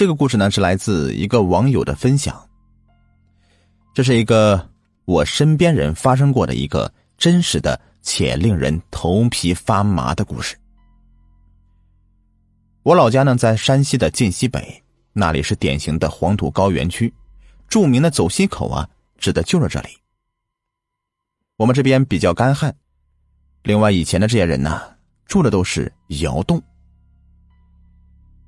这个故事呢是来自一个网友的分享。这是一个我身边人发生过的一个真实的且令人头皮发麻的故事。我老家呢在山西的晋西北，那里是典型的黄土高原区，著名的走西口啊，指的就是这里。我们这边比较干旱，另外以前的这些人呢，住的都是窑洞。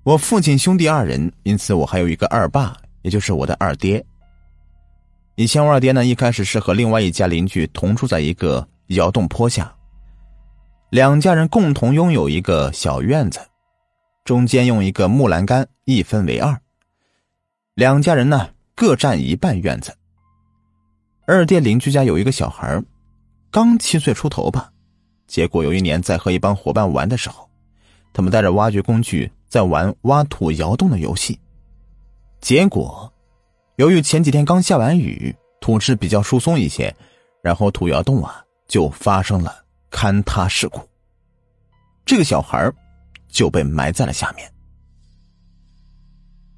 我父亲兄弟二人，因此我还有一个二爸，也就是我的二爹。以前我二爹呢，一开始是和另外一家邻居同住在一个窑洞坡下，两家人共同拥有一个小院子，中间用一个木栏杆一分为二，两家人呢各占一半院子。二爹邻居家有一个小孩，刚七岁出头吧，结果有一年在和一帮伙伴玩的时候，他们带着挖掘工具。在玩挖土窑洞的游戏，结果，由于前几天刚下完雨，土质比较疏松一些，然后土窑洞啊就发生了坍塌事故。这个小孩就被埋在了下面。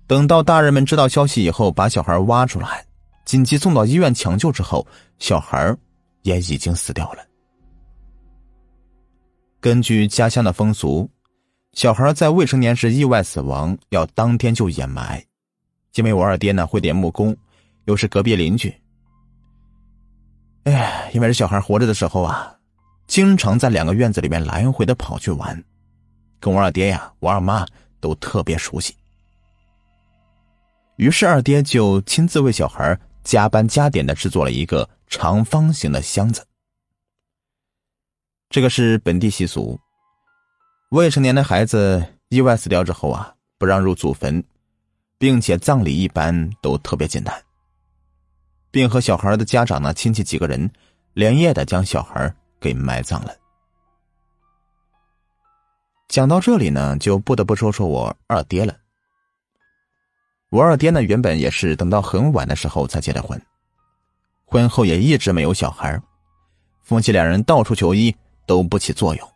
等到大人们知道消息以后，把小孩挖出来，紧急送到医院抢救之后，小孩也已经死掉了。根据家乡的风俗。小孩在未成年时意外死亡，要当天就掩埋，因为我二爹呢会点木工，又是隔壁邻居。哎，因为这小孩活着的时候啊，经常在两个院子里面来回的跑去玩，跟我二爹呀、我二妈都特别熟悉。于是二爹就亲自为小孩加班加点的制作了一个长方形的箱子，这个是本地习俗。未成年的孩子意外死掉之后啊，不让入祖坟，并且葬礼一般都特别简单，并和小孩的家长呢亲戚几个人连夜的将小孩给埋葬了。讲到这里呢，就不得不说说我二爹了。我二爹呢，原本也是等到很晚的时候才结的婚，婚后也一直没有小孩，夫妻两人到处求医都不起作用。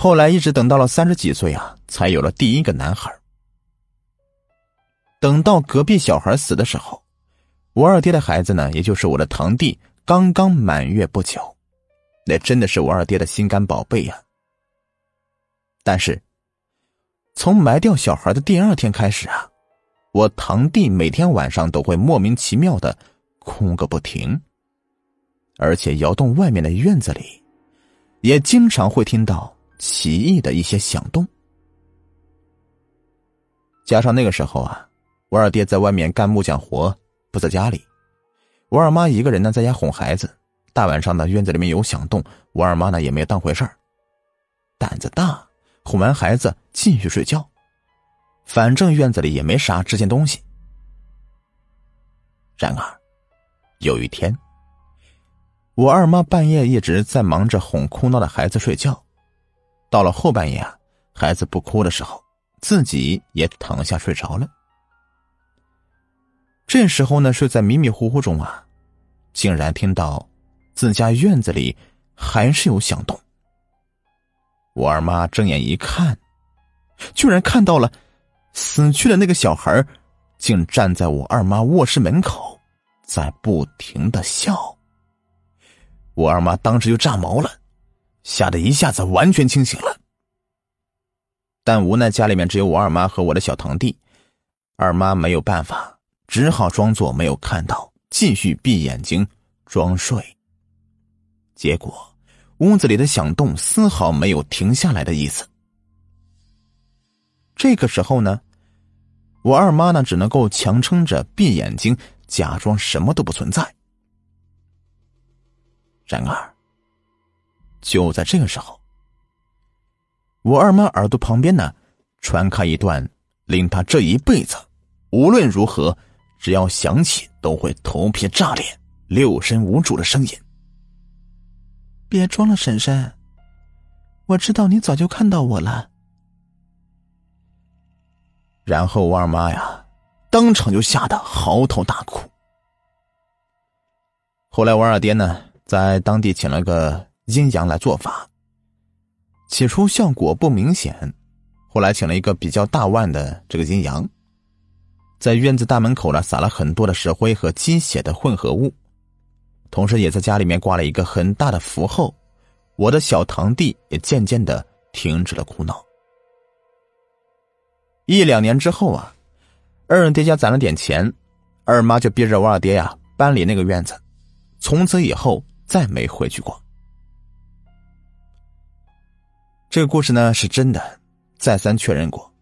后来一直等到了三十几岁啊，才有了第一个男孩。等到隔壁小孩死的时候，我二爹的孩子呢，也就是我的堂弟，刚刚满月不久，那真的是我二爹的心肝宝贝呀。但是，从埋掉小孩的第二天开始啊，我堂弟每天晚上都会莫名其妙的哭个不停，而且窑洞外面的院子里，也经常会听到。奇异的一些响动，加上那个时候啊，我二爹在外面干木匠活，不在家里，我二妈一个人呢在家哄孩子。大晚上的院子里面有响动，我二妈呢也没当回事儿，胆子大，哄完孩子继续睡觉，反正院子里也没啥值钱东西。然而，有一天，我二妈半夜一直在忙着哄哭闹的孩子睡觉。到了后半夜啊，孩子不哭的时候，自己也躺下睡着了。这时候呢，睡在迷迷糊糊中啊，竟然听到自家院子里还是有响动。我二妈睁眼一看，居然看到了死去的那个小孩，竟站在我二妈卧室门口，在不停的笑。我二妈当时就炸毛了。吓得一下子完全清醒了，但无奈家里面只有我二妈和我的小堂弟，二妈没有办法，只好装作没有看到，继续闭眼睛装睡。结果屋子里的响动丝毫没有停下来的意思。这个时候呢，我二妈呢只能够强撑着闭眼睛，假装什么都不存在。然而。就在这个时候，我二妈耳朵旁边呢，传开一段令她这一辈子无论如何，只要想起都会头皮炸裂、六神无主的声音。别装了，婶婶，我知道你早就看到我了。然后我二妈呀，当场就吓得嚎啕大哭。后来我二爹呢，在当地请了个。阴阳来做法，起初效果不明显，后来请了一个比较大腕的这个阴阳，在院子大门口呢撒了很多的石灰和鸡血的混合物，同时也在家里面挂了一个很大的符后，我的小堂弟也渐渐的停止了哭闹。一两年之后啊，二爹家攒了点钱，二妈就逼着我二爹呀搬离那个院子，从此以后再没回去过。这个故事呢是真的，再三确认过。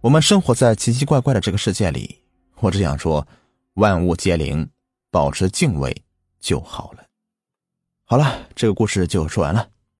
我们生活在奇奇怪怪的这个世界里，我只想说，万物皆灵，保持敬畏就好了。好了，这个故事就说完了。